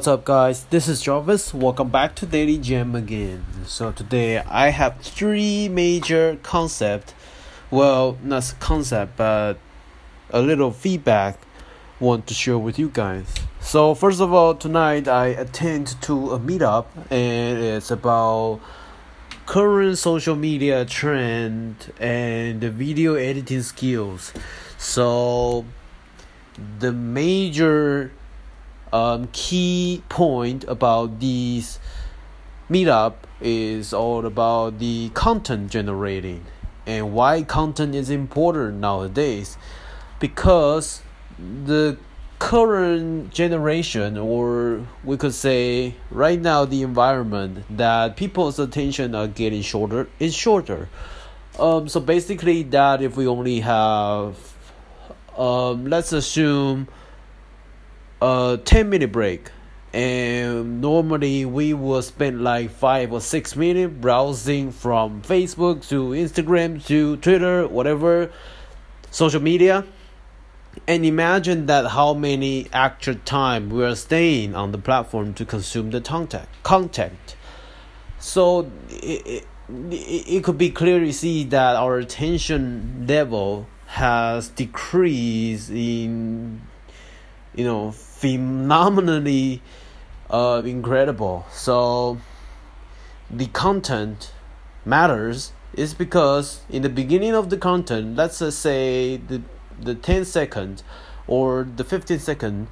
What's up, guys? This is Jarvis. Welcome back to Daily Jam again. So today I have three major concept. Well, not concept, but a little feedback want to share with you guys. So first of all, tonight I attend to a meetup, and it's about current social media trend and video editing skills. So the major um, key point about these meetup is all about the content generating and why content is important nowadays. Because the current generation or we could say right now the environment that people's attention are getting shorter is shorter. Um so basically that if we only have um let's assume a 10 minute break. And normally we will spend like 5 or 6 minutes browsing from facebook to instagram to twitter whatever social media. And imagine that how many actual time we are staying on the platform to consume the content content. So it, it, it could be clearly see that our attention level has decreased in you know phenomenally uh, incredible. So the content matters is because in the beginning of the content let's say the the 10 second or the 15 second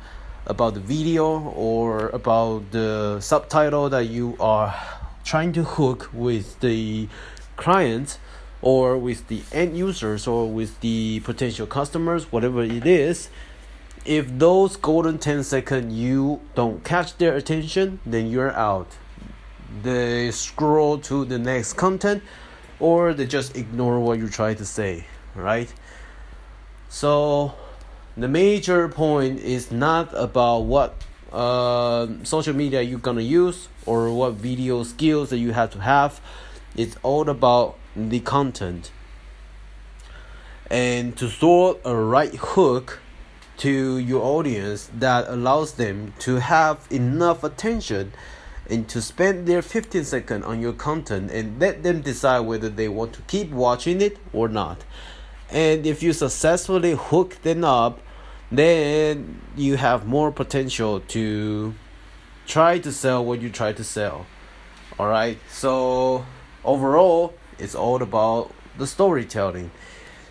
about the video or about the subtitle that you are trying to hook with the client or with the end users or with the potential customers whatever it is if those golden 10 seconds you don't catch their attention then you're out they scroll to the next content or they just ignore what you try to say right so the major point is not about what uh, social media you're gonna use or what video skills that you have to have. It's all about the content. And to throw a right hook to your audience that allows them to have enough attention and to spend their 15 seconds on your content and let them decide whether they want to keep watching it or not. And if you successfully hook them up then you have more potential to try to sell what you try to sell. All right so overall it's all about the storytelling.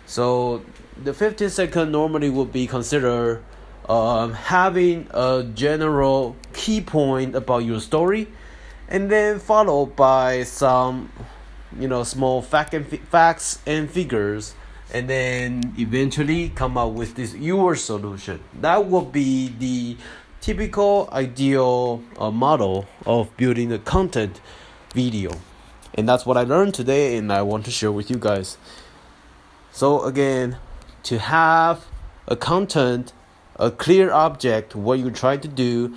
So the 15 second normally would be considered um, having a general key point about your story and then followed by some you know small fact and facts and figures and then eventually come up with this your solution. That would be the typical ideal uh, model of building a content video. And that's what i learned today and i want to share with you guys. So again to have a content a clear object what you try to do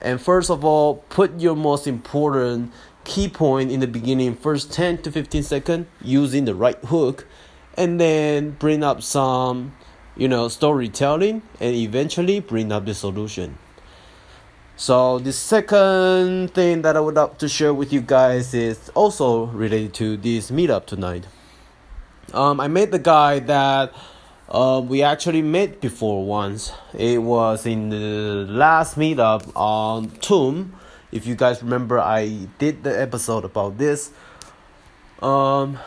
and first of all put your most important key point in the beginning first 10 to 15 seconds using the right hook and then bring up some you know storytelling and eventually bring up the solution. So the second thing that i would like to share with you guys is also related to this meetup tonight. Um, i met the guy that uh, we actually met before once. It was in the last meetup on Tomb. if you guys remember i did the episode about this. Um,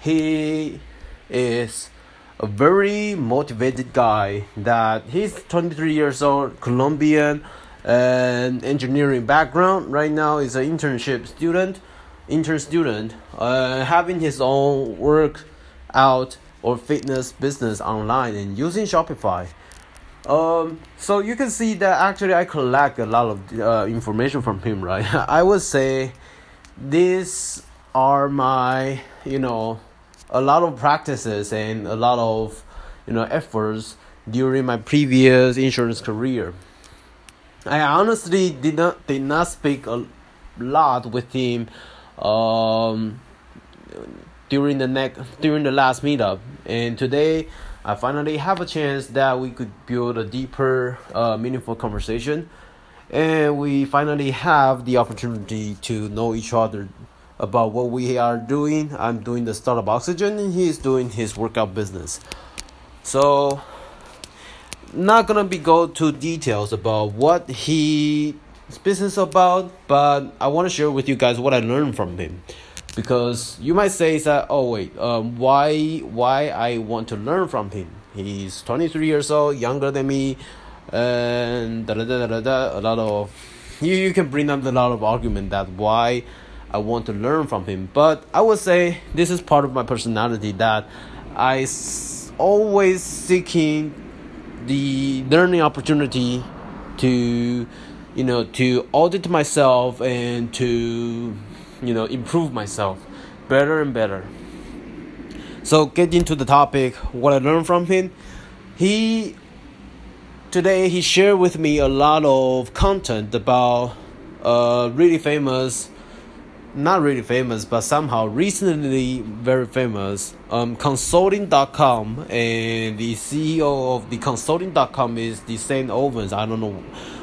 he is a very motivated guy that he's 23 years old colombian and engineering background. Right now is an internship student intern student uh, having his own work out or fitness business online and using shopify um, so you can see that actually i collect a lot of uh, information from him right i would say these are my you know a lot of practices and a lot of you know efforts during my previous insurance career. I honestly did not did not speak a lot with him um, during the next during the last meetup, and today I finally have a chance that we could build a deeper, uh, meaningful conversation. and we finally have the opportunity to know each other about what we are doing. I'm doing the startup oxygen, and he's doing his workout business. So, not gonna be go to details about what he business about, but I want to share with you guys what I learned from him. Because you might say that oh wait, um, why why I want to learn from him? He's 23 years old, younger than me, and da da da da da. A lot of you you can bring up a lot of argument that why I want to learn from him. But I would say this is part of my personality that I s- always seeking the learning opportunity to you know to audit myself and to you know improve myself better and better. So getting to the topic what i learned from him. He today he shared with me a lot of content about uh really famous not really famous but somehow recently very famous um consulting.com and the ceo of the consulting.com is the Sam Ovens. I don't know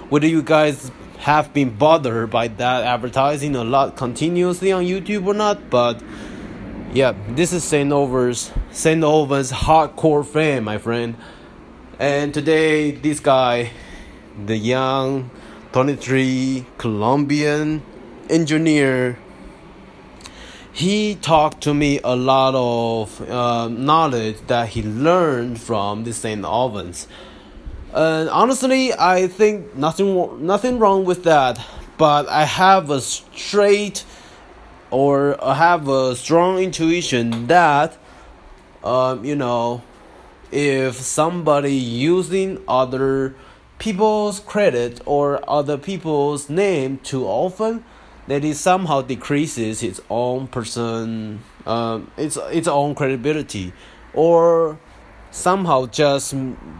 whether you guys have been bothered by that advertising a lot continuously on YouTube or not, but yeah, this is Saint Overs, Sam Ovens hardcore fan, my friend. And today, this guy, the young 23 Colombian engineer, he talked to me a lot of uh, knowledge that he learned from the Sam Ovens. And honestly, I think nothing nothing wrong with that. But I have a straight or I have a strong intuition that, um, you know, if somebody using other people's credit or other people's name too often, that it somehow decreases its own person, um, its its own credibility, or somehow just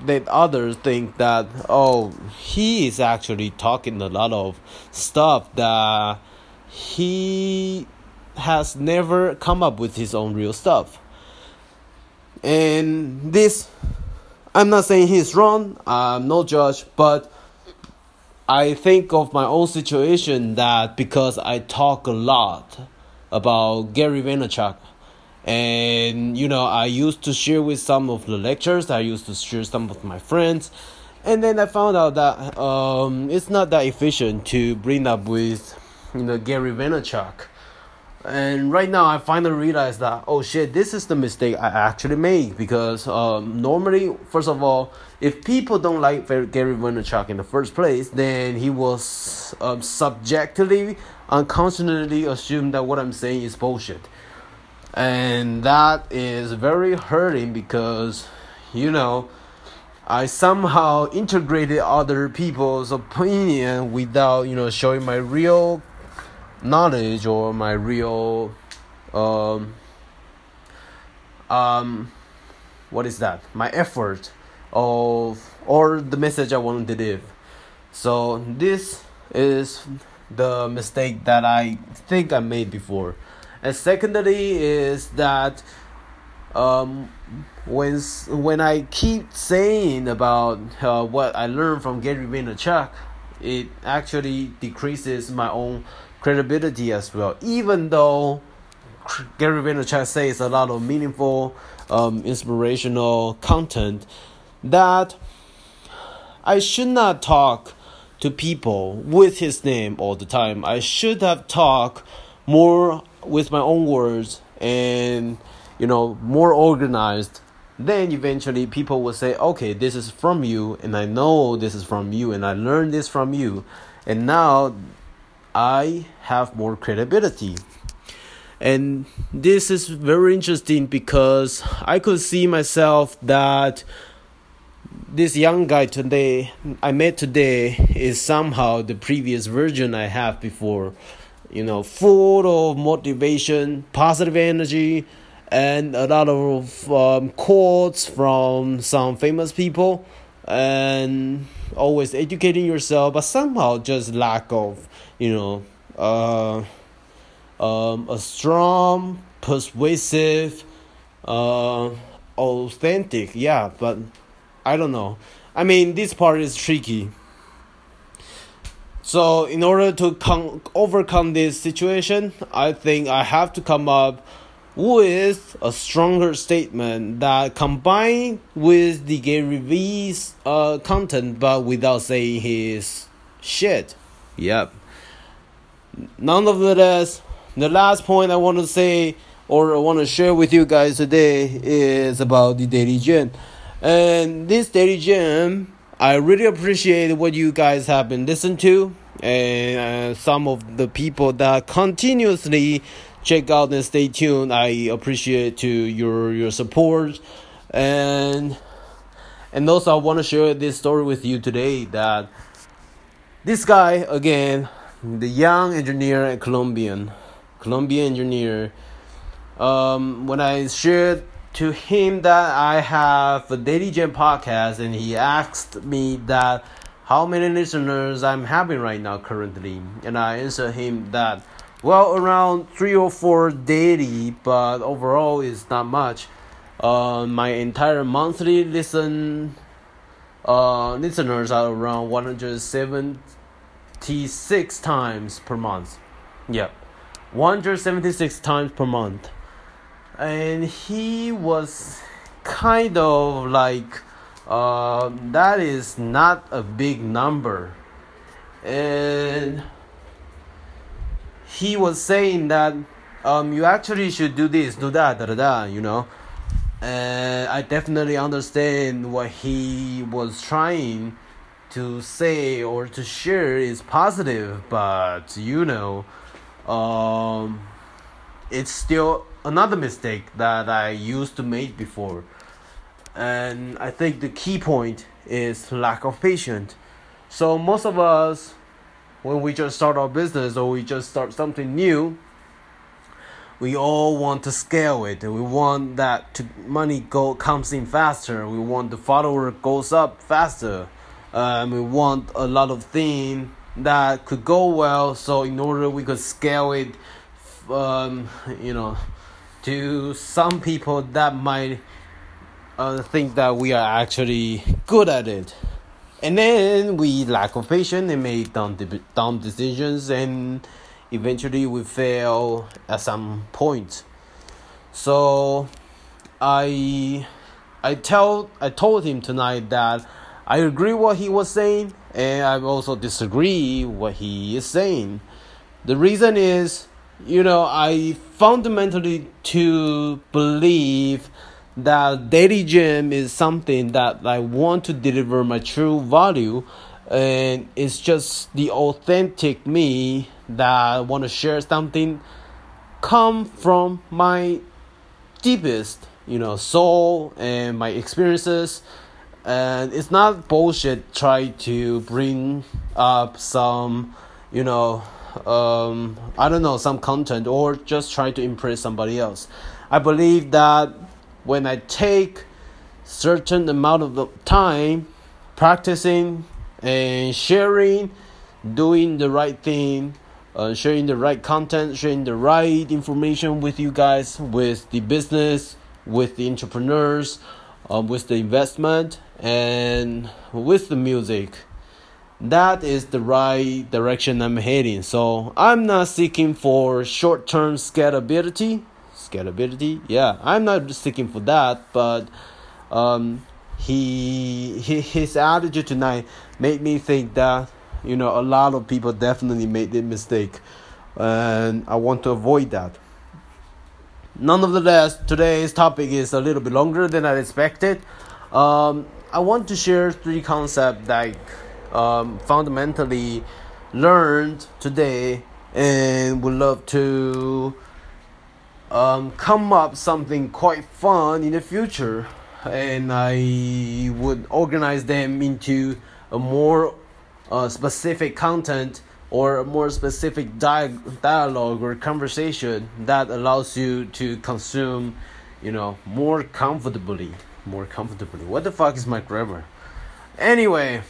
let others think that oh he is actually talking a lot of stuff that he has never come up with his own real stuff. And this i'm not saying he's wrong i'm no judge but i think of my own situation that because i talk a lot about gary vaynerchuk and you know i used to share with some of the lectures. I used to share some of my friends. And then i found out that um, it's not that efficient to bring up with you know gary vaynerchuk. And right now i finally realized that oh shit this is the mistake i actually made. Because um, normally first of all if people don't like gary vaynerchuk in the first place then he was um, subjectively unconsciously assume that what i'm saying is bullshit and that is very hurting because you know I somehow integrated other people's opinion without you know showing my real knowledge or my real um um what is that? My effort of or the message I want to deliver so this is the mistake that I think I made before and secondly is that um, when when I keep saying about uh, what I learned from Gary Vaynerchuk, it actually decreases my own credibility as well. Even though Gary Vaynerchuk says a lot of meaningful, um, inspirational content, that I should not talk to people with his name all the time. I should have talked more with my own words and you know more organized then eventually people will say okay this is from you and i know this is from you and i learned this from you and now i have more credibility. And this is very interesting because i could see myself that this young guy today i met today is somehow the previous version i have before you know, full of motivation, positive energy, and a lot of um, quotes from some famous people, and always educating yourself, but somehow just lack of, you know, uh, um, a strong, persuasive, uh, authentic. Yeah, but I don't know. I mean, this part is tricky So in order to con- overcome this situation, I think I have to come up with a stronger statement that combine with the Gary Vee's uh, content, but without saying his shit. Yep. Nonetheless, the last point I want to say or I want to share with you guys today is about the Daily Jam. And this Daily Jam, I really appreciate what you guys have been listening to, and uh, some of the people that continuously check out and stay tuned. I appreciate to your your support, and and also I want to share this story with you today that this guy again, the young engineer and Colombian, Colombian engineer. Um, when I shared to him that I have a Daily Jam podcast, and he asked me that how many listeners I'm having right now currently, and I answered him that well around three or four daily, but overall it's not much. Uh, my entire monthly listen uh, listeners are around 176 times per month. Yeah, 176 times per month and he was kind of like uh, that is not a big number. And he was saying that um, you actually should do this do that da da da you know? And i definitely understand what he was trying to say or to share is positive but you know um, it's still another mistake that I used to make before. And I think the key point is lack of patience. So most of us when we just start our business or we just start something new, we all want to scale it. We want that to money go comes in faster. We want the follower goes up faster. Um, we want a lot of things that could go well. So in order we could scale it, um, you know, to some people that might uh, think that we are actually good at it. And then we lack of patience and make dumb, dumb decisions and eventually we fail at some point. So I I tell I told him tonight that I agree what he was saying and I also disagree what he is saying. The reason is you know, I fundamentally to believe that Daily Jam is something that I want to deliver my true value and it's just the authentic me that I want to share something come from my deepest, you know, soul and my experiences. And it's not bullshit try to bring up some, you know, um, I don't know, some content or just try to impress somebody else. I believe that when I take certain amount of time practicing and sharing, doing the right thing, uh, sharing the right content, sharing the right information with you guys, with the business, with the entrepreneurs, uh, with the investment, and with the music that is the right direction I'm heading. So I'm not seeking for short term scalability. Scalability, yeah, I'm not seeking for that, but um, he, he his attitude tonight made me think that you know a lot of people definitely made the mistake, and I want to avoid that. Nonetheless, today's topic is a little bit longer than I expected. Um, I want to share three concepts like um, fundamentally learned today and would love to um, come up something quite fun in the future. And I would organize them into a more uh, specific content or a more specific di- dialogue or conversation that allows you to consume you know more comfortably more comfortably. What the fuck is my grammar? Anyway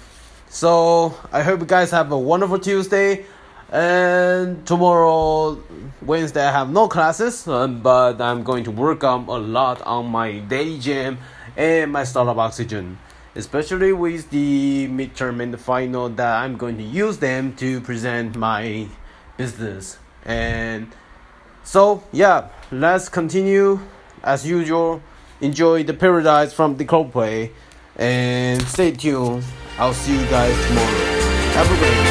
so I hope you guys have a wonderful Tuesday. And tomorrow, Wednesday, I have no classes, um, but I'm going to work on a lot on my Daily Jam and my startup oxygen. especially with the midterm and the final that I'm going to use them to present my business. And so, yeah, let's continue as usual. Enjoy the paradise from the Coldplay and stay tuned. I'll see you guys tomorrow. Have a great day.